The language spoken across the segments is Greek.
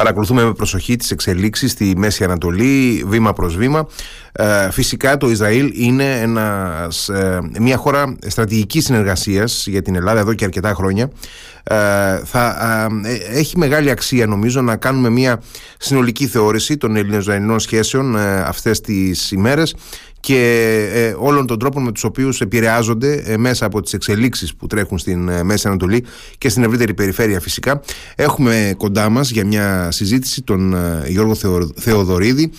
Παρακολουθούμε με προσοχή τις εξελίξεις στη Μέση Ανατολή, βήμα προς βήμα. Ε, φυσικά το Ισραήλ είναι ένας, ε, μια χώρα στρατηγικής συνεργασίας για την Ελλάδα εδώ και αρκετά χρόνια. Ε, θα έχει μεγάλη αξία νομίζω να κάνουμε μια συνολική θεώρηση των ελληνοϊσραηλινών σχέσεων αυτές τις ημέρες και όλων των τρόπων με τους οποίους επηρεάζονται μέσα από τις εξελίξεις που τρέχουν στην Μέση Ανατολή και στην ευρύτερη περιφέρεια φυσικά. Έχουμε κοντά μας για μια συζήτηση τον Γιώργο Θεοδωρίδη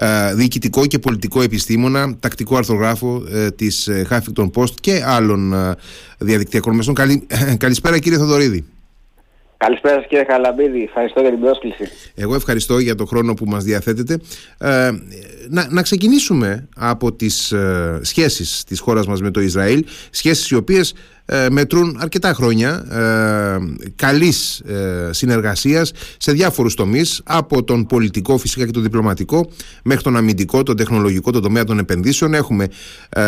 ε, διοικητικό και πολιτικό επιστήμονα, τακτικό αρθρογράφο ε, της ε, Huffington Post και άλλων διαδικτυακών μέσων. καλησπέρα κύριε Θοδωρίδη. Καλησπέρα κύριε Χαλαμπίδη, ευχαριστώ για την πρόσκληση. Εγώ ευχαριστώ για τον χρόνο που μας διαθέτετε. Ε, να, να ξεκινήσουμε από τις ε, σχέσεις της χώρας μας με το Ισραήλ, σχέσεις οι οποίες ε, μετρούν αρκετά χρόνια ε, καλής ε, συνεργασίας σε διάφορους τομείς, από τον πολιτικό φυσικά και τον διπλωματικό, μέχρι τον αμυντικό, τον τεχνολογικό, τον τομέα των επενδύσεων. Έχουμε ε,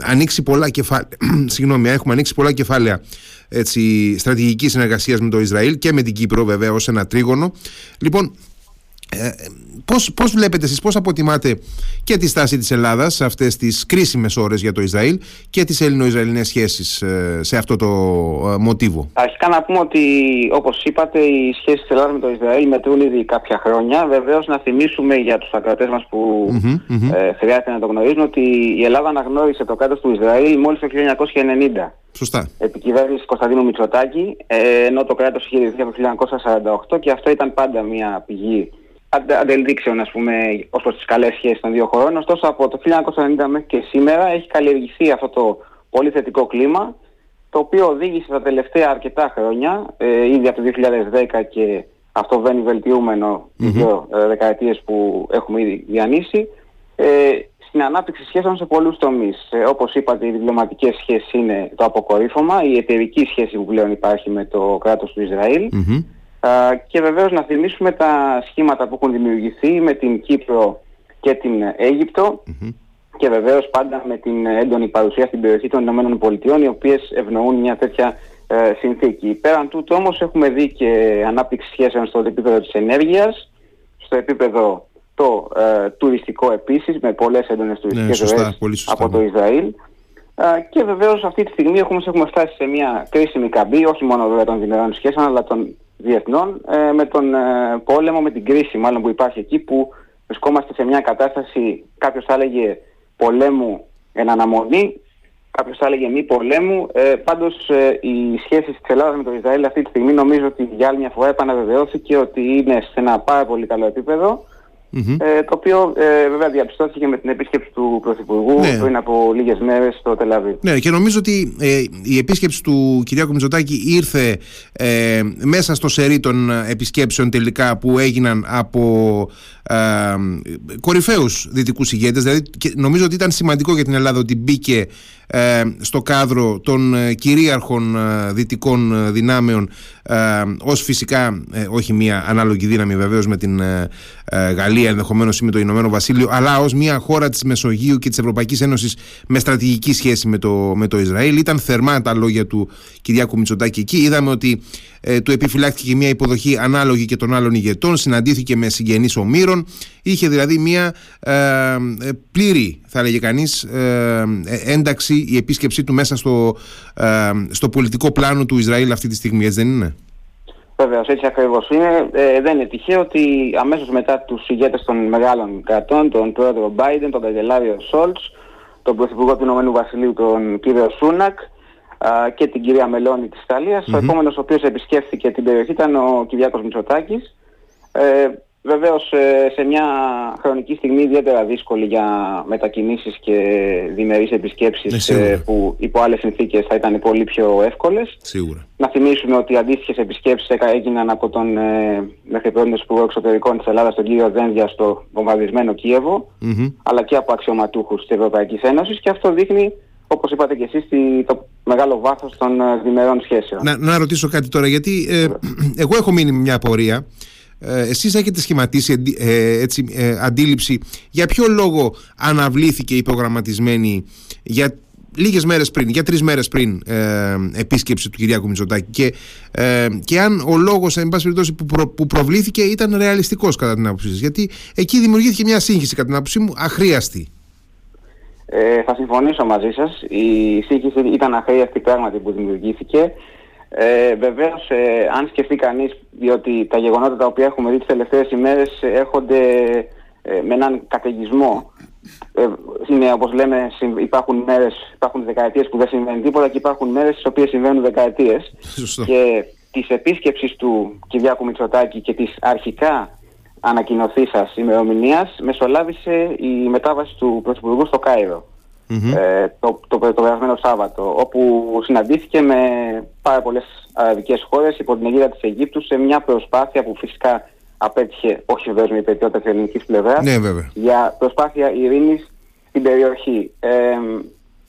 ανοίξει πολλά κεφάλαια, συγγνώμη, έχουμε ανοίξει πολλά κεφάλαια έτσι, στρατηγικής συνεργασίας με το Ισραήλ και με την Κύπρο βέβαια ως ένα τρίγωνο. Λοιπόν, ε, πώς, πώς βλέπετε εσείς, πώς αποτιμάτε και τη στάση της Ελλάδας σε αυτές τις κρίσιμες ώρες για το Ισραήλ και τις ελληνο-ισραηλινές σχέσεις ε, σε αυτό το ε, μοτίβο; Αρχικά να πούμε ότι όπως είπατε οι σχέσεις της Ελλάδας με το Ισραήλ μετρούν ήδη κάποια χρόνια. Βεβαίως να θυμίσουμε για τους ακρατές μας που mm Ε, χρειάζεται να το γνωρίζουν ότι η Ελλάδα αναγνώρισε το κράτος του Ισραήλ μόλις το 1990. Σωστά. Επικυβέρνηση Κωνσταντίνου Μητσοτάκη, ε, ενώ το κράτος είχε ιδρυθεί από το 1948 και αυτό ήταν πάντα μια πηγή αντελδείξεων, ας πούμε, ως προς τις καλές σχέσεις των δύο χωρών. Ωστόσο, από το 1990 μέχρι και σήμερα έχει καλλιεργηθεί αυτό το πολύ θετικό κλίμα, το οποίο οδήγησε τα τελευταία αρκετά χρόνια, ε, ήδη από το 2010 και αυτό βαίνει βελτιούμενο mm-hmm. δύο ε, δεκαετίες που έχουμε ήδη διανύσει, ε, στην ανάπτυξη σχέσεων σε πολλούς τομείς. Ε, όπως είπατε, οι διπλωματικές σχέσεις είναι το αποκορύφωμα, η εταιρική σχέση που πλέον υπάρχει με το κράτος του Ισραήλ, και βεβαίως να θυμίσουμε τα σχήματα που έχουν δημιουργηθεί με την Κύπρο και την αιγυπτο και βεβαίως πάντα με την έντονη παρουσία στην περιοχή των Ηνωμένων Πολιτειών οι οποίες ευνοούν μια τέτοια ε, συνθήκη. Πέραν τούτου όμως έχουμε δει και ανάπτυξη σχέσεων στο επίπεδο της ενέργειας, στο επίπεδο το ε, τουριστικό επίσης με πολλές έντονες τουριστικές ναι, από το Ισραήλ. και βεβαίως αυτή τη στιγμή έχουμε, έχουμε φτάσει σε μια κρίσιμη καμπή, όχι μόνο βέβαια των διμερών σχέσεων, αλλά των διεθνών ε, με τον ε, πόλεμο, με την κρίση μάλλον που υπάρχει εκεί που βρισκόμαστε σε μια κατάσταση, κάποιος θα έλεγε πολέμου εν αναμονή, κάποιος θα έλεγε μη πολέμου. Ε, πάντως ε, οι σχέσεις της Ελλάδας με το Ισραήλ αυτή τη στιγμή νομίζω ότι για άλλη μια φορά επαναβεβαιώθηκε ότι είναι σε ένα πάρα πολύ καλό επίπεδο ε, το οποίο ε, βέβαια διαπιστώθηκε με την επίσκεψη του Πρωθυπουργού ναι. πριν από λίγες μέρες στο Τελαβή. Ναι, και νομίζω ότι ε, η επίσκεψη του Κυριάκου Μητσοτάκη ήρθε ε, μέσα στο σερί των επισκέψεων τελικά που έγιναν από ε, κορυφαίους δυτικούς ηγέτες. Δηλαδή, νομίζω ότι ήταν σημαντικό για την Ελλάδα ότι μπήκε ε, στο κάδρο των ε, κυρίαρχων ε, δυτικών δυνάμεων ως φυσικά όχι μια ανάλογη δύναμη βεβαίως με την Γαλλία ενδεχομένως ή με το Ηνωμένο Βασίλειο αλλά ως μια χώρα της Μεσογείου και της Ευρωπαϊκής Ένωσης με στρατηγική σχέση με το, με το Ισραήλ. Ήταν θερμά τα λόγια του Κυριάκου Μητσοτάκη εκεί. Είδαμε ότι ε, του επιφυλάχθηκε μια υποδοχή ανάλογη και των άλλων ηγετών, συναντήθηκε με συγγενείς ομήρων, είχε δηλαδή μια ε, ε πλήρη, θα έλεγε κανείς, ε, ένταξη η επίσκεψή του μέσα στο, στο πολιτικό πλάνο του Ισραήλ αυτή τη στιγμή, έτσι δεν είναι; Βεβαίως, έτσι ακριβώς είναι. δεν είναι τυχαίο ότι αμέσως μετά τους ηγέτες των μεγάλων κρατών, τον πρόεδρο Biden, τον καγκελάριο Σόλτς, τον πρωθυπουργό του Ηνωμένου Βασιλείου, τον κύριο Σούνακ, και την κυρία Μελώνη της Ιταλίας. Mm-hmm. Ο επόμενος ο οποίος επισκέφθηκε την περιοχή ήταν ο Κυριάκος Μητσοτάκης. Ε, βεβαίως ε, σε μια χρονική στιγμή ιδιαίτερα δύσκολη για μετακινήσεις και διμερείς επισκέψεις ναι, ε, που υπό άλλες συνθήκες θα ήταν πολύ πιο εύκολες. Σίγουρα. Να θυμίσουμε ότι αντίστοιχες επισκέψεις έγιναν από τον ε, μέχρι πρώτη Υπουργό Εξωτερικών της Ελλάδας τον κύριο Δένδια στο βομβαρδισμένο αλλά και από αξιωματούχους της Ευρωπαϊκής Ένωσης και αυτό δείχνει όπως είπατε και εσείς, το μεγάλο βάθος των ε, διμερών σχέσεων. Να, να ρωτήσω κάτι τώρα, γιατί ε, εγώ έχω μείνει μια απορία. Ε, εσείς έχετε σχηματίσει ε, έτσι, ε, αντίληψη για ποιο λόγο αναβλήθηκε η προγραμματισμένη για λίγες μέρες πριν, για τρεις μέρες πριν ε, επίσκεψη του Κυριάκου Μητσοτάκη και, ε, και αν ο λόγος εν πάση περιπτώσει που, που προβλήθηκε ήταν ρεαλιστικός κατά την άποψή σας γιατί εκεί δημιουργήθηκε μια σύγχυση κατά την άποψή μου αχρίαστη ε, θα συμφωνήσω μαζί σας. Η σύγχυση ήταν αχρίαστη πράγματι που δημιουργήθηκε. Ε, Βεβαίως, ε, αν σκεφτεί κανείς, διότι τα γεγονότα τα οποία έχουμε δει τις τελευταίες ημέρες έρχονται ε, με έναν καταιγισμό. Ε, είναι όπως λέμε, υπάρχουν μέρες, υπάρχουν δεκαετίες που δεν συμβαίνει τίποτα και υπάρχουν μέρες στις οποίες συμβαίνουν δεκαετίες. Και της επίσκεψης του Κυριάκου Μητσοτάκη και της αρχικά σα ημερομηνίας μεσολάβησε η μετάβαση του Πρωθυπουργού στο καιρο ε, το, το, το, το περασμένο Σάββατο, όπου συναντήθηκε με πάρα πολλές αραβικές χώρες υπό την αιγύδα της Αιγύπτου σε μια προσπάθεια που φυσικά απέτυχε, όχι βεβαίως με υπηρετιότητα της ελληνικής πλευράς, ναι, για προσπάθεια ειρήνης στην περιοχή. Ε,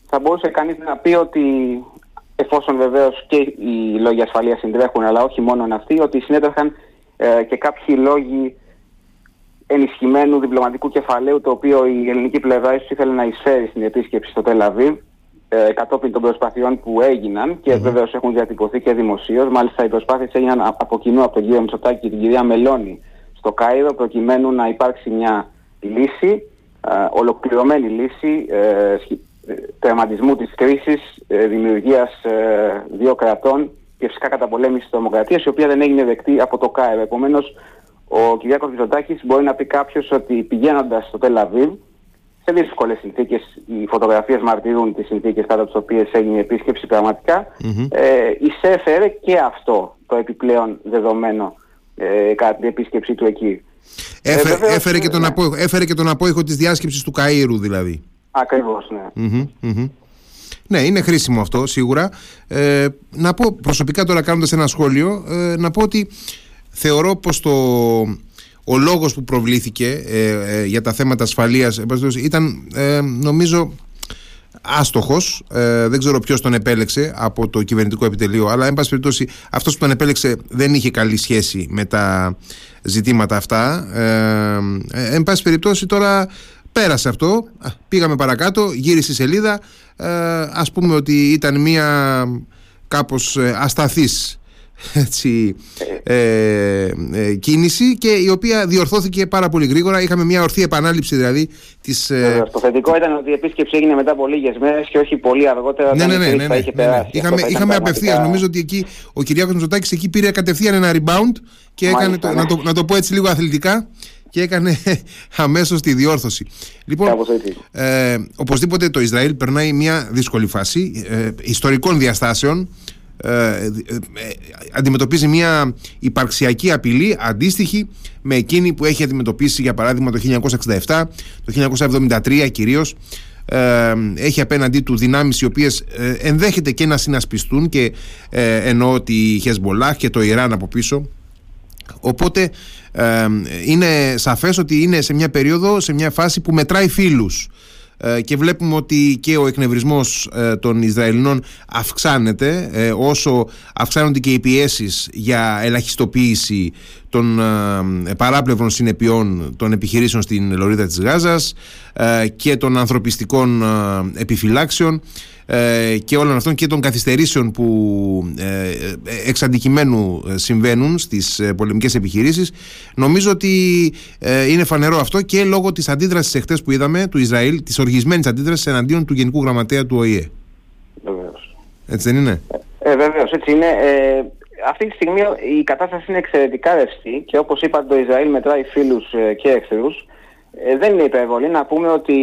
θα μπορούσε κανείς να πει ότι εφόσον βεβαίως και οι λόγοι ασφαλείας συντρέχουν, αλλά όχι μόνο αυτοί, ότι συνέτρεχαν ε, και κάποιοι λόγοι ενισχυμένου διπλωματικού κεφαλαίου το οποίο η ελληνική πλευρά ίσως ήθελε να εισφέρει στην επίσκεψη στο Τελαβίβ ε, κατόπιν των προσπαθειών που έγιναν και mm-hmm. βεβαίως έχουν διατυπωθεί και δημοσίως. Μάλιστα, οι προσπάθειες έγιναν από κοινού από τον κύριο Μητσοτάκη και την κυρία Μελώνη στο Κάιρο προκειμένου να υπάρξει μια λύση, ε, ολοκληρωμένη λύση ε, τερματισμού της κρίσης, ε, δημιουργίας ε, δύο κρατών και φυσικά καταπολέμησης της δημοκρατίας η οποία δεν έγινε δεκτή από το Κάιρο. Επομένως, ο Κυριάκος Μητσοτάκης μπορεί να πει κάποιος ότι πηγαίνοντας στο Τελαβίβ σε δύσκολες συνθήκες, οι φωτογραφίες μαρτυρούν τις συνθήκες κάτω τις οποίες έγινε η επίσκεψη ε, εισέφερε και αυτό το επιπλέον δεδομένο ε, κατά την επίσκεψή του εκεί. Έφερε, ε, έφερε, και τον ναι. απόϊχο, έφερε και τον απόϊχο της διάσκεψης του Καΐρου δηλαδή. Ακριβώς, ναι. Ναι, είναι χρήσιμο αυτό σίγουρα. Ε, να πω προσωπικά τώρα κάνοντας ένα σχόλιο, ε, να πω ότι θεωρώ πως το, ο λόγος που προβλήθηκε ε, ε, για τα θέματα ασφαλείας ήταν ε, νομίζω άστοχος. Δεν ξέρω ποιος τον επέλεξε από το κυβερνητικό επιτελείο αλλά εν πάση περιπτώσει αυτός που τον επέλεξε δεν είχε καλή σχέση με τα ζητήματα αυτά. Ε, εν πάση περιπτώσει τώρα πέρασε αυτό. Πήγαμε παρακάτω γύρισε η σελίδα. Ας πούμε ότι ήταν μια κάπως ασταθής έτσι, ε, ε, κίνηση και η οποία διορθώθηκε πάρα πολύ γρήγορα. Είχαμε μια ορθή επανάληψη δηλαδή της... Ε... Το θετικό ήταν ότι η επίσκεψη έγινε μετά από λίγες μέρες και όχι πολύ αργότερα. Ναι, ναι, ναι, ναι, ναι, ναι, ναι. Είχαμε, είχαμε απευθείας. Νομίζω ότι εκεί ο Κυριάκος Μητσοτάκης εκεί πήρε κατευθείαν ένα rebound και έκανε, το, να, το, να το πω έτσι λίγο αθλητικά και έκανε αμέσως τη διόρθωση. Λοιπόν, ε, οπωσδήποτε το Ισραήλ περνάει μια δύσκολη φάση ε, ιστορικών διαστάσεων ε, ε, αντιμετωπίζει μια υπαρξιακή απειλή αντίστοιχη με εκείνη που έχει αντιμετωπίσει για παράδειγμα το 1967, το 1973 κυρίως. Ε, έχει απέναντί του δυνάμεις οι οποίες ενδέχεται και να συνασπιστούν και εννοώ τη Χεσμολάχ και το Ιράν από πίσω. Οπότε είναι σαφές ότι είναι σε μια περίοδο, σε μια φάση που μετράει φίλους. ε, και βλέπουμε ότι και ο εκνευρισμός ε, των Ισραηλινών αυξάνεται ε, όσο αυξάνονται και οι πιέσεις για ελαχιστοποίηση των παράπλευρων συνεπειών των επιχειρήσεων στην Λωρίδα της Γάζας και των ανθρωπιστικών επιφυλάξεων ε, και όλων αυτών και των καθυστερήσεων που ε, ε εξ αντικειμένου ε, συμβαίνουν στις πολεμικές επιχειρήσεις νομίζω ότι είναι φανερό αυτό και λόγω της αντίδρασης εχθές που είδαμε του Ισραήλ της οργισμένης αντίδρασης εναντίον του Γενικού Γραμματέα του ΟΗΕ. Βεβαίως. Έτσι δεν είναι; Ε, Βεβαίως έτσι είναι. Ε, αυτή τη στιγμή η κατάσταση είναι εξαιρετικά ρευστή και όπως είπατε το Ισραήλ μετράει φίλους και εχθρούς ε, δεν είναι υπερβολή να πούμε ότι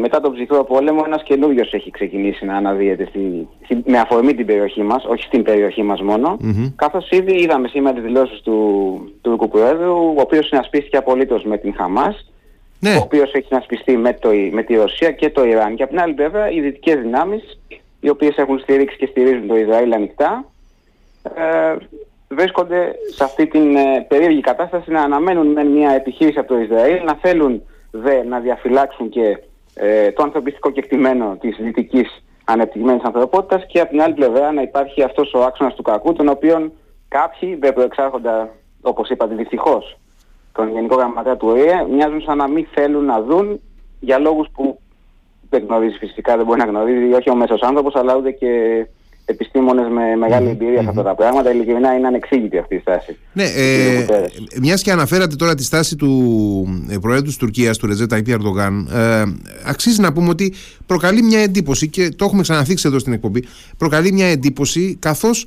μετά τον ψυχρό πόλεμο ένας καινούριος έχει ξεκινήσει να αναδύεται στη, με αφορμή την περιοχή μας, όχι στην περιοχή μας μόνο, mm-hmm. καθώς ήδη είδαμε σήμερα τις δηλώσεις του Τούρκου Προέδρου, ο οποίος συνασπίστηκε απολύτως με την Χαμάς, ναι. ο οποίος έχει συνασπιστεί με, το, με τη Ρωσία και το Ιράν. Και από την άλλη βέβαια οι δυτικές δυνάμεις, οι οποίες έχουν στηρίξει και στηρίζουν το Ισραήλ ανοιχτά, ε, βρίσκονται σε αυτή την ε, περίεργη κατάσταση να αναμένουν με μια επιχείρηση από το Ισραήλ, να θέλουν δε να διαφυλάξουν και ε, το ανθρωπιστικό κεκτημένο της δυτικής ανεπτυγμένης ανθρωπότητας και από την άλλη πλευρά να υπάρχει αυτός ο άξονας του κακού τον οποίο κάποιοι δεν προεξάρχοντα όπως είπατε δυστυχώς τον Γενικό Γραμματέα του ΟΗΕ μοιάζουν σαν να μην θέλουν να δουν για λόγους που δεν γνωρίζει φυσικά, δεν μπορεί να γνωρίζει όχι ο μέσος άνθρωπος αλλά ούτε και επιστήμονες με μεγάλη εμπειρία σε αυτά τα πράγματα. Ειλικρινά είναι ανεξήγητη αυτή η στάση. Ναι, ε, μιας και αναφέρατε τώρα τη στάση του ε, Προέδρου της Τουρκίας, του Ρεζέτα Αϊπή Αρντογάν, ε, αξίζει να πούμε ότι προκαλεί μια εντύπωση και το έχουμε ξαναθίξει εδώ στην εκπομπή, προκαλεί μια εντύπωση καθώς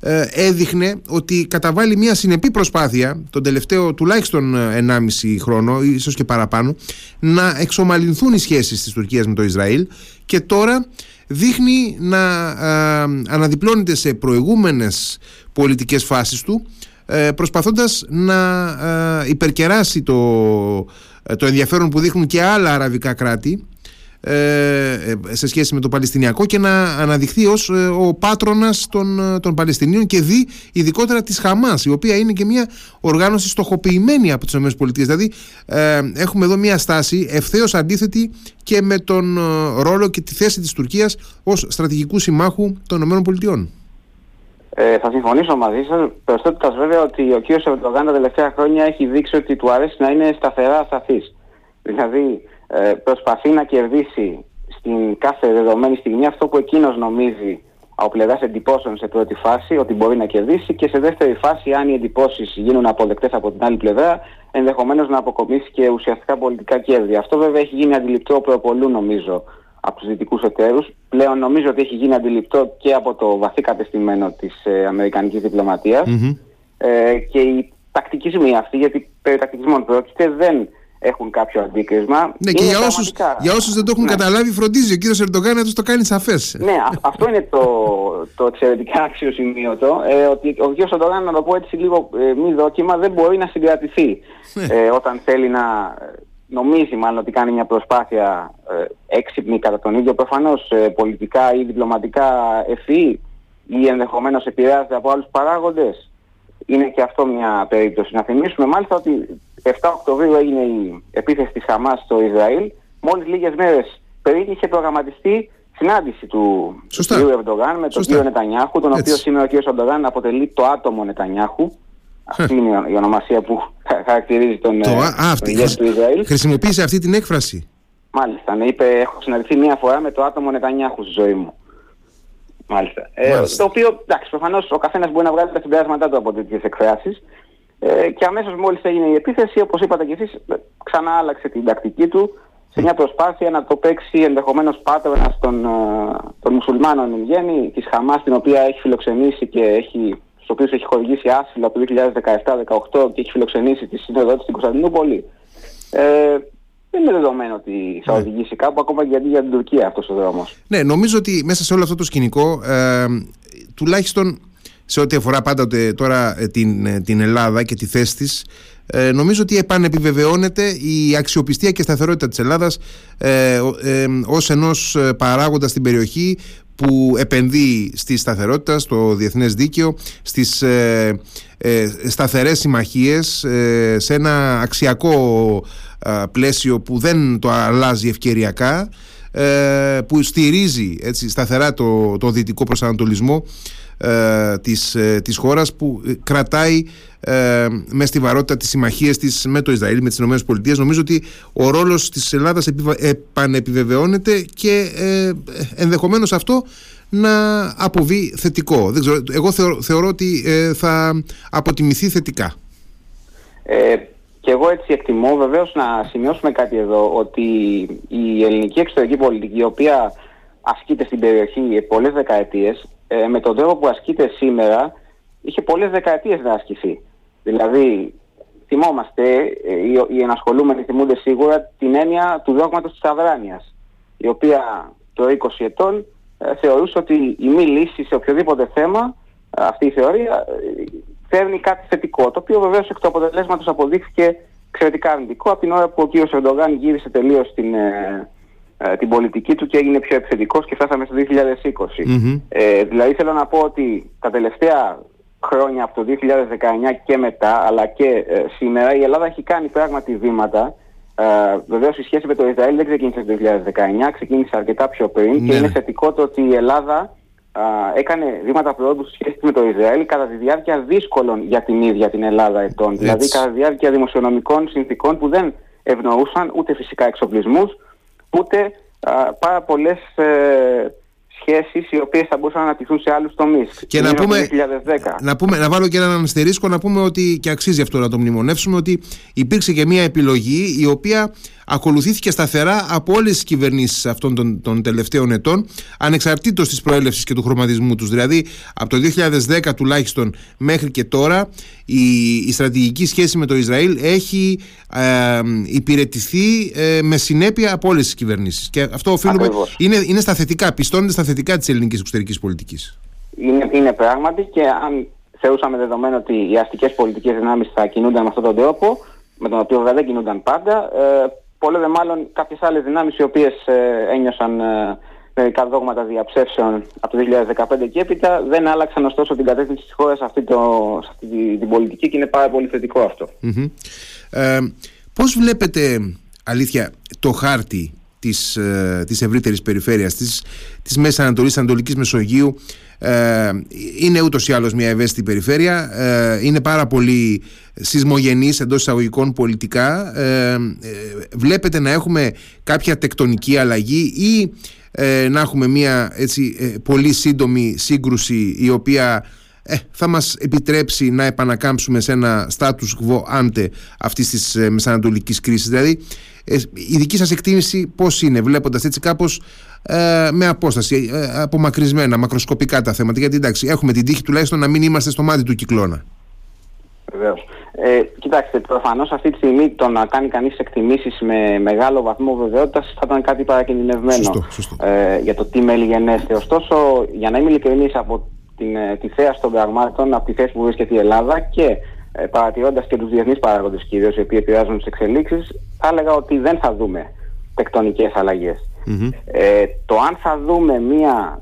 ε, έδειχνε ότι καταβάλει μια συνεπή προσπάθεια τον τελευταίο τουλάχιστον 1,5 χρόνο, ίσως και παραπάνω, να εξομαλυνθούν οι σχέσεις της Τουρκίας με το Ισραήλ και τώρα δείχνει να ε, αναδιπλώνεται σε προηγούμενες πολιτικές φάσεις του ε, προσπαθώντας να ε, υπερκεράσει το, το ενδιαφέρον που δείχνουν και άλλα αραβικά κράτη. ε, ε, σε σχέση με το Παλαιστινιακό και να αναδειχθεί ως ε, ο πάτρονας των, των Παλαιστινίων και δει ειδικότερα της Χαμάς η οποία είναι και μια οργάνωση στοχοποιημένη από τις ΗΠΑ δηλαδή έχουμε εδώ μια στάση ευθέως αντίθετη και με τον ρόλο και τη θέση της Τουρκίας ως στρατηγικού συμμάχου των ΗΠΑ. Ε, θα συμφωνήσω μαζί σας. Προσθέτοντας βέβαια ότι ο κ. Ερντογάν τα τελευταία χρόνια έχει δείξει ότι του αρέσει να είναι σταθερά σταθή. Δηλαδή, ε, προσπαθεί να κερδίσει στην κάθε δεδομένη στιγμή αυτό που εκείνος νομίζει από πλευράς εντυπώσεων σε πρώτη φάση ότι μπορεί να κερδίσει και σε δεύτερη φάση, αν οι εντυπώσεις γίνουν αποδεκτές από την άλλη πλευρά, ενδεχομένως να αποκομίσει και ουσιαστικά πολιτικά κέρδη. Αυτό βέβαια έχει γίνει αντιληπτό προπολού νομίζω από τους δυτικούς εταίρους. Πλέον νομίζω ότι έχει γίνει αντιληπτό και από το βαθύ κατεστημένο της ε, Αμερικανικής Ε, και η τακτική σημεία αυτή, γιατί περί τακτικισμών πρόκειται, δεν έχουν κάποιο αντίκρισμα. Ναι, και για όσου για όσους δεν το έχουν ναι. καταλάβει, φροντίζει ο κύριος Ερντογάν να τους το κάνει σαφές. Ναι, αυτό είναι το, το εξαιρετικά αξιοσημείωτο. Ε, ότι ο κύριος Ερντογάν, να το πω έτσι λίγο ε, μη δόκιμα, δεν μπορεί να συγκρατηθεί ναι. ε, όταν θέλει να νομίζει μάλλον ότι κάνει μια προσπάθεια ε, έξυπνη κατά τον ίδιο προφανώς ε, πολιτικά ή διπλωματικά ευφυή ή ενδεχομένως επηρεάζεται από άλλους παράγοντες. Είναι και αυτό μια περίπτωση. Να θυμίσουμε μάλιστα ότι 7 Οκτωβρίου έγινε η επίθεση της Χαμάς στο Ισραήλ. Μόλις λίγες μέρες πριν είχε προγραμματιστεί συνάντηση του κ. Ερντογάν με τον κ. Νετανιάχου, τον οποίος σήμερα ο κ. Ερντογάν αποτελεί το άτομο Νετανιάχου. Αυτή είναι η ονομασία που χαρακτηρίζει τον, το, ε, του Ισραήλ. Χρησιμοποίησε αυτή την έκφραση. Μάλιστα, ναι, είπε, έχω συναντηθεί μία φορά με το άτομο Νετανιάχου στη ζωή μου. Μάλιστα. Ε, το οποίο, εντάξει, προφανώς ο καθένας μπορεί να βγάλει τα συμπεράσματά του από τέτοιε εκφράσει. Ε, και αμέσως μόλις έγινε η επίθεση, όπως είπατε και εσείς, ξανά άλλαξε την τακτική του σε μια προσπάθεια να το παίξει ενδεχομένως πάτρονας των, ε, των μουσουλμάνων εν γέννη, της Χαμάς, την οποία έχει φιλοξενήσει και έχει, στους οποίους έχει χορηγήσει άσυλο από το 2017-2018 και έχει φιλοξενήσει τη σύνοδο της στην Κωνσταντινούπολη. Ε, δεν είναι δεδομένο ότι θα ναι. οδηγήσει κάπου, ακόμα και για την Τουρκία αυτός ο δρόμος. Ναι, νομίζω ότι μέσα σε όλο αυτό το σκηνικό, ε, τουλάχιστον σε ό,τι αφορά πάντοτε τώρα ε, την, ε, την Ελλάδα και τη θέση της ε, νομίζω ότι επανεπιβεβαιώνεται η αξιοπιστία και σταθερότητα της Ελλάδας ε, ε, ως ενός παράγοντας στην περιοχή που επενδύει στη σταθερότητα, στο διεθνές δίκαιο, στις ε, ε, σταθερές συμμαχίες, σε ένα αξιακό πλαίσιο που δεν το αλλάζει ευκαιριακά, που στηρίζει έτσι, σταθερά το, το δυτικό προσανατολισμό ε, της, ε, της χώρας που κρατάει ε, με στη βαρότητα τις συμμαχίες της με το Ισραήλ, με τις ΗΠΑ. Νομίζω ότι ο ρόλος της Ελλάδας επανεπιβεβαιώνεται και ε, ενδεχομένως αυτό να αποβεί θετικό. Δεν ξέρω, εγώ θεωρώ, ότι ε, θα αποτιμηθεί θετικά. Ε, και εγώ έτσι εκτιμώ βεβαίως να σημειώσουμε κάτι εδώ ότι η ελληνική εξωτερική πολιτική η οποία ασκείται στην περιοχή πολλές δεκαετίες ε, με τον τρόπο που ασκείται σήμερα είχε πολλές δεκαετίες να ασκηθεί. Δηλαδή, θυμόμαστε, ε, οι, οι ενασχολούμενοι θυμούνται σίγουρα την έννοια του δόγματος της αδράνειας, η οποία το 20 ετών ε, θεωρούσε ότι η μη λύση σε οποιοδήποτε θέμα, ε, αυτή η θεωρία, ε, φέρνει κάτι θετικό, το οποίο βεβαίως εκ του αποτελέσματος αποδείχθηκε εξαιρετικά αρνητικό από την ώρα που ο κ. Ερντογάν γύρισε τελείως την, ε, την πολιτική του και έγινε πιο επιθετικός και φτάσαμε στο 2020. Ε, δηλαδή θέλω να πω ότι τα τελευταία χρόνια από το 2019 και μετά αλλά και ε, σήμερα η Ελλάδα έχει κάνει πράγματι βήματα ε, Βεβαίως η σχέση με το Ισραήλ δεν ξεκίνησε το 2019, ξεκίνησε αρκετά πιο πριν και ναι, είναι ναι. θετικό το ότι η Ελλάδα έκανε βήματα προόδου στη σχέση με το Ισραήλ κατά τη διάρκεια δύσκολων για την ίδια την Ελλάδα ετών. Δηλαδή κατά τη διάρκεια δημοσιονομικών συνθήκων που δεν ευνοούσαν ούτε φυσικά εξοπλισμούς, ούτε πάρα πολλές ε, σχέσεις οι οποίες θα μπορούσαν να αναπτυχθούν σε άλλους τομείς. Και να πούμε, να πούμε, να βάλω και έναν αστερίσκο να πούμε ότι και αξίζει αυτό να το μνημονεύσουμε ότι υπήρξε και μια επιλογή η οποία ακολουθήθηκε σταθερά από όλες τις κυβερνήσεις αυτών των, των τελευταίων ετών, ανεξαρτήτως της προέλευσης και του χρωματισμού τους. Δηλαδή, από το 2010 τουλάχιστον μέχρι και τώρα, η, η στρατηγική σχέση με το Ισραήλ έχει ε, υπηρετηθεί ε, με συνέπεια από όλες τις κυβερνήσεις. Και αυτό οφείλουμε. Είναι, είναι στα θετικά, πιστώνεται στα θετικά της ελληνικής εξωτερικής πολιτικής. Είναι, είναι πράγματι και αν θεωρούσαμε δεδομένο ότι οι αστικές πολιτικές δυνάμεις θα κινούνταν με αυτόν τον τρόπο, με τον οποίο βέβαια δεν κινούνταν πάντα, ε, Πολύ δε μάλλον κάποιες άλλες δυνάμεις οι οποίες ε, ένιωσαν ε, μερικά δόγματα διαψεύσεων από το 2015 και έπειτα δεν άλλαξαν ωστόσο την κατεύθυνση της χώρας σε αυτή, το, σε αυτή την πολιτική και είναι πάρα πολύ θετικό αυτό. Mm-hmm. Ε, πώς βλέπετε αλήθεια το χάρτη της, ε, της ευρύτερης περιφέρειας της, της Μέσης Ανατολής Ανατολικής Μεσογείου. Ε, είναι ούτως ή άλλως μια ευαίσθητη περιφέρεια. Ε, είναι πάρα πολύ σεισμογενής εντός εισαγωγικών πολιτικά. Ε, ε, βλέπετε να έχουμε κάποια τεκτονική αλλαγή ή να έχουμε μια έτσι, πολύ σύντομη σύγκρουση η οποία θα μας επιτρέψει να επανακάμψουμε σε ένα status quo ante αυτής της μεσανατολικής κρίσης δηλαδή η δική σας εκτίμηση πώς είναι βλέποντας έτσι κάπως ε, με απόσταση, ε, απομακρυσμένα, μακροσκοπικά τα θέματα. Γιατί εντάξει, έχουμε την τύχη τουλάχιστον να μην είμαστε στο μάτι του κυκλώνα. Βεβαίως. Ε, κοιτάξτε, προφανώς αυτή τη στιγμή το να κάνει κανείς εκτιμήσεις με μεγάλο βαθμό βεβαιότητας θα ήταν κάτι παρακινδυνευμένο σωστό, σωστό. Ε, για το τι μέλη γενέστε. Ωστόσο, για να είμαι ειλικρινής από την, ε, τη θέαση των πραγμάτων, από τη θέση που βρίσκεται η Ελλάδα και ε, παρατηρώντας και τους διεθνείς παράγοντες κυρίως, οι οποίοι επηρεάζουν τις εξελίξεις, θα έλεγα ότι δεν θα δούμε τεκτονικές αλλαγές. Ε, το αν θα δούμε μια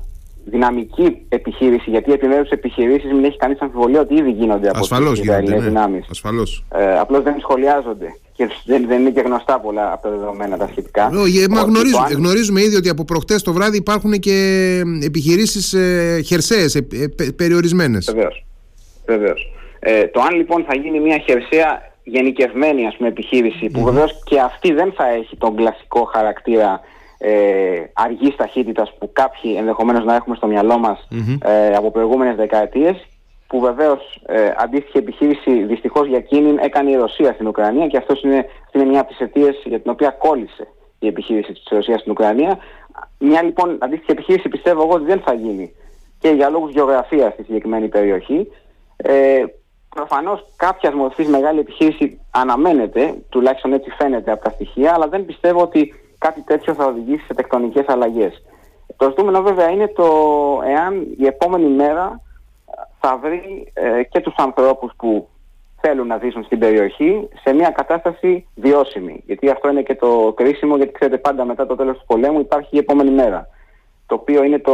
δυναμική επιχείρηση, γιατί επιμέρους επιχειρήσεις μην έχει κανείς αμφιβολία ότι ήδη γίνονται από Ασφαλώς τις Ισραηλινές ναι. δυνάμεις. Ασφαλώς. Ε, απλώς δεν σχολιάζονται και δεν, δεν είναι και γνωστά πολλά από τα δεδομένα τα σχετικά. Ε, μα γνωρίζουμε, αν... γνωρίζουμε ήδη ότι από προχτές το βράδυ υπάρχουν και επιχειρήσεις ε, χερσαίες, ε, ε, περιορισμένες. Βεβαίως. Βεβαίως. Ε, το αν λοιπόν θα γίνει μια χερσαία γενικευμένη ας πούμε, επιχείρηση, που βεβαίως και αυτή δεν θα έχει τον κλασικό χαρακτήρα ε, αργής ταχύτητας που κάποιοι ενδεχομένως να έχουμε στο μυαλό μας ε, από προηγούμενες δεκαετίες που βεβαίως ε, αντίστοιχη επιχείρηση δυστυχώς για εκείνη έκανε η Ρωσία στην Ουκρανία και αυτός είναι, αυτή είναι μια από τις αιτίες για την οποία κόλλησε η επιχείρηση της Ρωσίας στην Ουκρανία. Μια λοιπόν αντίστοιχη επιχείρηση πιστεύω εγώ ότι δεν θα γίνει και για λόγους γεωγραφίας στη συγκεκριμένη περιοχή. Ε, Προφανώς κάποιας μορφής μεγάλη επιχείρηση αναμένεται, τουλάχιστον έτσι φαίνεται από τα στοιχεία, αλλά δεν πιστεύω ότι κάτι τέτοιο θα οδηγήσει σε τεκτονικές αλλαγές. Το ζητούμενο βέβαια είναι το εάν η επόμενη μέρα θα βρει ε, και τους ανθρώπους που θέλουν να ζήσουν στην περιοχή σε μια κατάσταση βιώσιμη. Γιατί αυτό είναι και το κρίσιμο, γιατί ξέρετε πάντα μετά το τέλος του πολέμου υπάρχει η επόμενη μέρα. Το οποίο είναι το,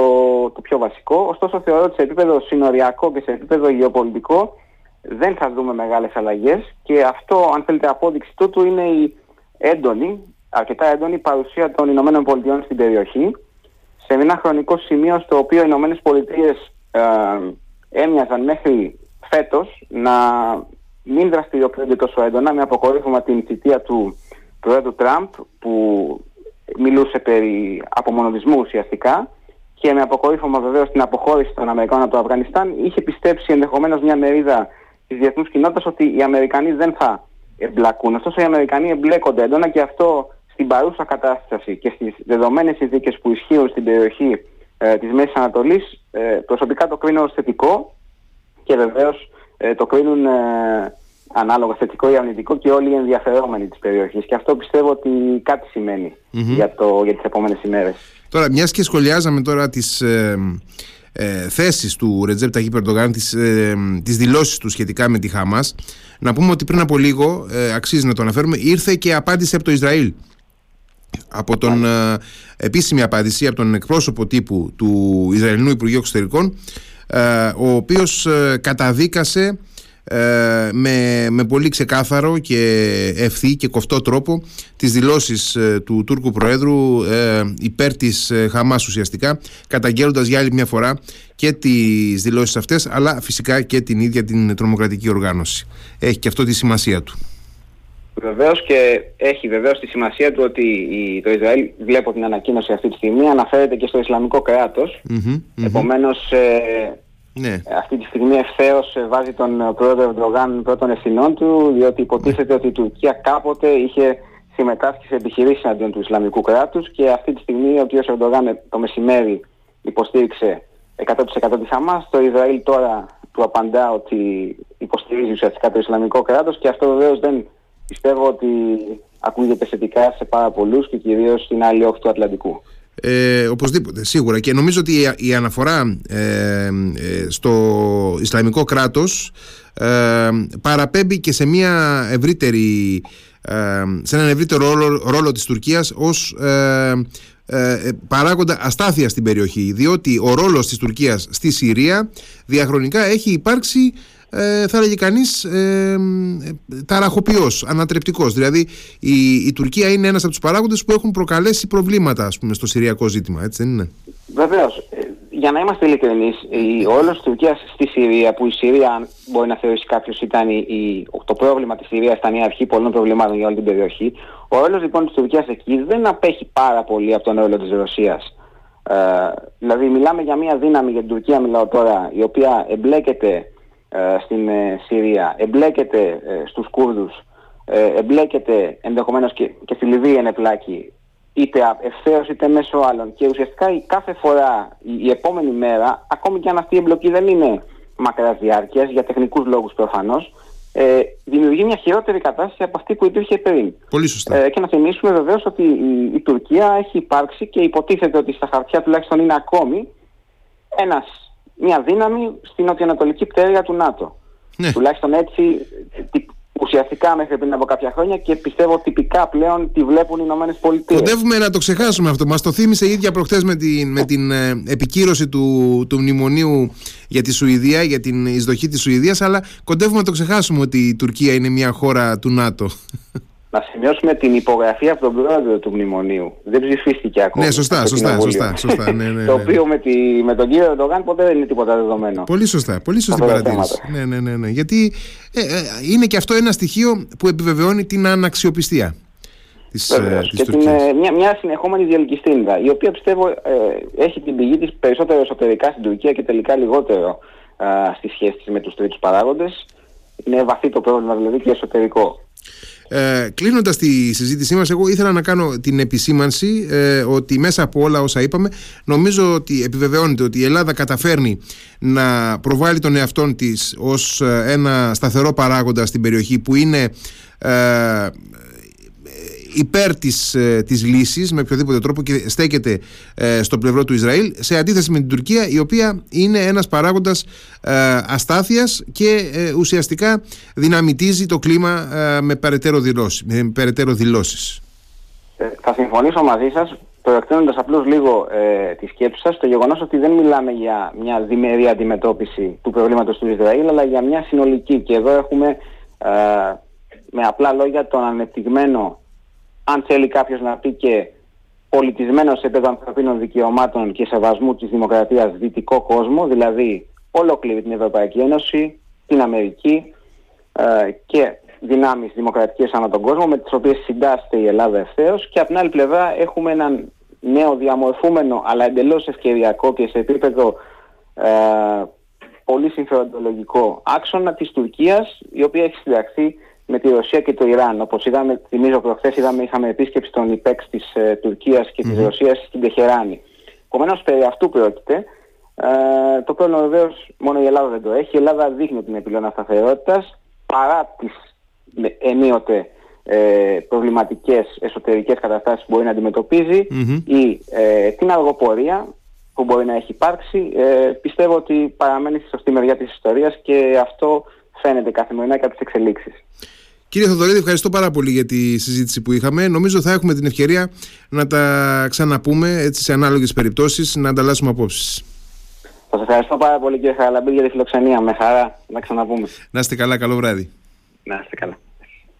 το πιο βασικό. Ωστόσο θεωρώ ότι σε επίπεδο συνοριακό και σε επίπεδο γεωπολιτικό δεν θα δούμε μεγάλες αλλαγές και αυτό αν θέλετε απόδειξη τούτου είναι η έντονη αρκετά έντονη παρουσία των Ηνωμένων Πολιτειών στην περιοχή σε ένα χρονικό σημείο στο οποίο οι Ηνωμένες Πολιτείες ε, έμοιαζαν μέχρι φέτος να μην δραστηριοποιούνται τόσο έντονα με αποκορύφωμα την θητεία του Πρόεδρου Τραμπ που μιλούσε περί απομονωτισμού ουσιαστικά και με αποκορύφωμα βεβαίως την αποχώρηση των Αμερικάνων από το Αφγανιστάν είχε πιστέψει ενδεχομένως μια μερίδα της διεθνούς κοινότητας ότι οι Αμερικανοί δεν θα εμπλακούν. Ωστόσο οι Αμερικανοί εμπλέκονται έντονα και αυτό στην παρούσα κατάσταση και στις δεδομένες συνθήκες που ισχύουν στην περιοχή ε, της Μέσης Ανατολής ε, προσωπικά το κρίνω ως θετικό και βεβαίως ε, το κρίνουν ε, ανάλογα θετικό ή αρνητικό και όλοι οι ενδιαφερόμενοι της περιοχής. Και αυτό πιστεύω ότι κάτι για, το, για τις επόμενες ημέρες. Τώρα μιας και σχολιάζαμε τώρα τις ε, ε, θέσεις του Ρετζέπ Ταγί Περντογάν, τις, ε, τις δηλώσεις του σχετικά με τη Χαμάς να πούμε ότι πριν από λίγο, ε, αξίζει να το αναφέρουμε, ήρθε και απάντηση από το Ισραήλ από τον ε, επίσημη απάντηση από τον εκπρόσωπο τύπου του Ισραηλινού Υπουργείου Εξωτερικών ε, ο οποίος ε, καταδίκασε με, με πολύ ξεκάθαρο και ευθύ και κοφτό τρόπο τις δηλώσεις του Τούρκου Προέδρου υπέρ της Χαμάς ουσιαστικά καταγγέλλοντας για άλλη μια φορά και τις δηλώσεις αυτές αλλά φυσικά και την ίδια την τρομοκρατική οργάνωση. Έχει και αυτό τη σημασία του Βεβαίως και έχει βεβαίως τη σημασία του ότι η, το Ισραήλ, βλέπω την ανακοίνωση αυτή τη στιγμή, αναφέρεται και στο Ισλαμικό κράτος. Επομένως, ε, ναι. αυτή τη στιγμή ευθέως ε, βάζει τον πρόεδρο Ερντογάν πρώτων ευθυνών του, διότι υποτίθεται ότι η Τουρκία κάποτε είχε συμμετάσχει σε επιχειρήσεις αντίον του Ισλαμικού κράτους και αυτή τη στιγμή ο κ. Ερντογάν το μεσημέρι υποστήριξε 100% της Χαμάς. Το Ισραήλ τώρα του απαντά ότι υποστηρίζει ουσιαστικά το Ισλαμικό κράτος και αυτό βεβαίως δεν πιστεύω ότι ακούγεται θετικά σε πάρα πολλούς και κυρίως στην άλλη όχθη του Ατλαντικού. Ε, οπωσδήποτε, σίγουρα. Και νομίζω ότι η, αναφορά ε, ε, στο Ισλαμικό κράτος ε, παραπέμπει και σε μια ευρύτερη σε έναν ευρύτερο ρόλο, ρόλο της Τουρκίας ως παράγοντα αστάθεια στην περιοχή διότι ο ρόλος της Τουρκίας στη Συρία διαχρονικά έχει υπάρξει ε, θα έλεγε κανείς ε, ταραχοποιός, ανατρεπτικός. Δηλαδή η, η Τουρκία είναι ένας από τους παράγοντες που έχουν προκαλέσει προβλήματα ας πούμε, στο Συριακό ζήτημα, έτσι δεν είναι; Βεβαίως. Ε, για να είμαστε ειλικρινείς, ο όλος της Τουρκίας στη Συρία, που η Συρία μπορεί να θεωρήσει κάποιος ήταν η, το πρόβλημα της Συρίας, ήταν η αρχή πολλών προβλημάτων για όλη την περιοχή, ο όλος λοιπόν της Τουρκίας εκεί δεν απέχει πάρα πολύ από τον ρόλο της Ρωσίας. Ε, δηλαδή μιλάμε για μια δύναμη για την Τουρκία μιλάω τώρα, η οποία εμπλέκεται ε, στην ε, Συρία, εμπλέκεται ε, στους Κούρδους, εμπλέκεται ενδεχομένως και, και στη Λιβύη είναι πλάκη, είτε ευθέως είτε μέσω άλλων. Και ουσιαστικά η κάθε φορά, η, επόμενη μέρα, ακόμη και αν αυτή η εμπλοκή δεν είναι μακράς διάρκειας, για τεχνικούς λόγους προφανώς, ε, δημιουργεί μια χειρότερη κατάσταση από αυτή που υπήρχε πριν. Πολύ σωστά. Ε, και να θυμίσουμε βεβαίως ότι η, η, Τουρκία έχει υπάρξει και υποτίθεται ότι στα χαρτιά τουλάχιστον είναι ακόμη ένας μια δύναμη στην νοτιοανατολική πτέρυγα του ΝΑΤΟ. Ναι. Τουλάχιστον έτσι ουσιαστικά μέχρι πριν από κάποια χρόνια και πιστεύω τυπικά πλέον τη βλέπουν οι Ηνωμένες Πολιτείες. Κοντεύουμε να το ξεχάσουμε αυτό. Μας το θύμισε η ίδια προχθές με την, με την ε, επικύρωση του, του μνημονίου για τη Σουηδία, για την εισδοχή της Σουηδίας, αλλά κοντεύουμε να το ξεχάσουμε ότι η Τουρκία είναι μια χώρα του ΝΑΤΟ να σημειώσουμε την υπογραφή από τον πρόεδρο του μνημονίου. Δεν ψηφίστηκε ακόμα. Ναι, σωστά, σωστά, σωστά, σωστά. Ναι, ναι, το ναι. οποίο με, τη, με τον κύριο Ερντογάν ποτέ δεν είναι τίποτα δεδομένο. Πολύ σωστά, πολύ σωστή παρατήρηση. Ναι, ναι, ναι, ναι. Γιατί ε, ε, είναι και αυτό ένα στοιχείο που επιβεβαιώνει την αναξιοπιστία. Της, ε, Βεβαίως. της και την, ε, μια, μια συνεχόμενη διαλκυστίνδα, η οποία πιστεύω ε, έχει την πηγή της περισσότερο εσωτερικά στην Τουρκία και τελικά λιγότερο ε, στις σχέσεις με τους τρίτους παράγοντες. Είναι βαθύ το πρόβλημα δηλαδή και εσωτερικό. Ε, Κλείνοντας τη συζήτησή μας, εγώ ήθελα να κάνω την επισήμανση ε, ότι μέσα από όλα όσα είπαμε, νομίζω ότι επιβεβαιώνεται ότι η Ελλάδα καταφέρνει να προβάλλει τον εαυτόν της ως ε, ένα σταθερό παράγοντα στην περιοχή που είναι ε, υπέρ της, ε, της λύσης με οποιοδήποτε τρόπο και στέκεται ε, στο πλευρό του Ισραήλ σε αντίθεση με την Τουρκία η οποία είναι ένας παράγοντας ε, αστάθειας και ε, ουσιαστικά δυναμητίζει το κλίμα με, περαιτέρω δηλώσεις, με περαιτέρω δηλώσεις. Θα συμφωνήσω μαζί σας προεκτείνοντας απλώς λίγο ε, τη σκέψη σας το γεγονός ότι δεν μιλάμε για μια διμερή αντιμετώπιση του προβλήματος του Ισραήλ αλλά για μια συνολική και εδώ έχουμε με απλά λόγια τον ανεπτυγμένο αν θέλει κάποιος να πει και πολιτισμένος σε επίπεδο ανθρωπίνων δικαιωμάτων και σεβασμού της δημοκρατίας δυτικό κόσμο, δηλαδή ολόκληρη την Ευρωπαϊκή Ένωση, την Αμερική ε, και δυνάμεις δημοκρατικές ανά τον κόσμο με τις οποίες συντάσσεται η Ελλάδα ευθέως και από την άλλη πλευρά έχουμε έναν νέο διαμορφούμενο αλλά εντελώς ευκαιριακό και σε επίπεδο ε, πολύ συμφεροντολογικό άξονα της Τουρκίας η οποία έχει συνταχθεί με τη Ρωσία και το Ιράν. Όπως είδαμε, θυμίζω προχθές, είδαμε, είχαμε επίσκεψη των ΙΠΕΞ της ε, Τουρκίας και mm-hmm. τη Ρωσίας στην Τεχεράνη. Επομένως, περί αυτού πρόκειται. Ε, το πρόβλημα βεβαίως μόνο η Ελλάδα δεν το έχει. Η Ελλάδα δείχνει την επιλογή σταθερότητα παρά τις ενίοτε ε, προβληματικές εσωτερικές καταστάσεις που μπορεί να αντιμετωπίζει mm-hmm. ή ε, την αργοπορία που μπορεί να έχει υπάρξει. Ε, πιστεύω ότι παραμένει στη σωστή μεριά της ιστορίας και αυτό φαίνεται καθημερινά και από τις εξελίξεις. Κύριε Θοδωρίδη, ευχαριστώ πάρα πολύ για τη συζήτηση που είχαμε. Νομίζω θα έχουμε την ευκαιρία να τα ξαναπούμε έτσι, σε ανάλογες περιπτώσεις, να ανταλλάσσουμε απόψεις. Σας ευχαριστώ πάρα πολύ, κύριε Χαραλαμπή, για τη φιλοξενία. Με χαρά να ξαναπούμε. Να είστε καλά, καλό βράδυ. Να είστε καλά.